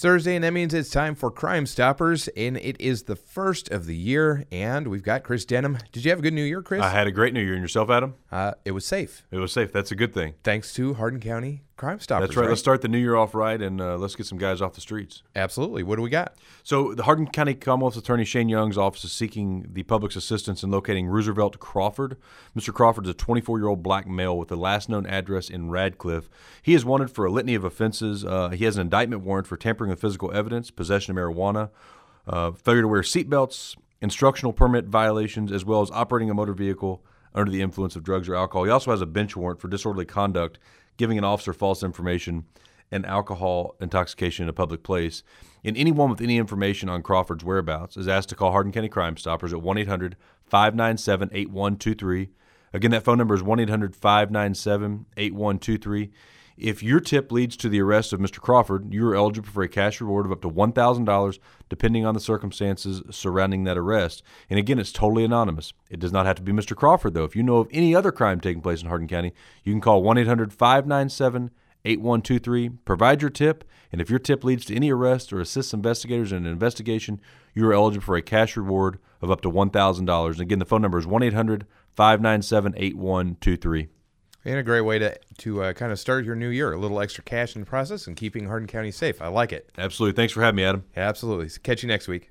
Thursday, and that means it's time for Crime Stoppers, and it is the first of the year, and we've got Chris Denham. Did you have a good New Year, Chris? I had a great New Year. And yourself, Adam? Uh, it was safe, It was safe. That's a good thing. thanks to Hardin County Crime Stoppers. That's right. Let's start the New Year off right, and uh, let's get some guys off the streets. Absolutely. What do we got? So, the Hardin County Commonwealth's Attorney Shane Young's office is seeking the public's assistance in locating Roosevelt Crawford. Mr. Crawford is a 24 year old black male with the last known address in Radcliff. He is wanted for a litany of offenses. Uh, he has an indictment warrant for tampering with physical evidence, possession of marijuana, uh, failure to wear seatbelts, instructional permit violations, as well as operating a motor vehicle under the influence of drugs or alcohol. He also has a bench warrant for disorderly conduct, giving an officer false information, and alcohol intoxication in a public place. And anyone with any information on Crawford's whereabouts is asked to call Hardin County Crime Stoppers at 1 800 597 8123. Again, that phone number is 1 800 597 8123. If your tip leads to the arrest of Mr. Crawford, you are eligible for a cash reward of up to $1,000, depending on the circumstances surrounding that arrest. And again, it's totally anonymous. It does not have to be Mr. Crawford, though. If you know of any other crime taking place in Hardin County, you can call 1 800 597 8123. Provide your tip, and if your tip leads to any arrest or assists investigators in an investigation, you are eligible for a cash reward of up to $1,000. And again, the phone number is 1 800 597 8123. And a great way to to uh, kind of start your new year. A little extra cash in the process and keeping Hardin County safe. I like it. Absolutely. Thanks for having me, Adam. Absolutely. Catch you next week.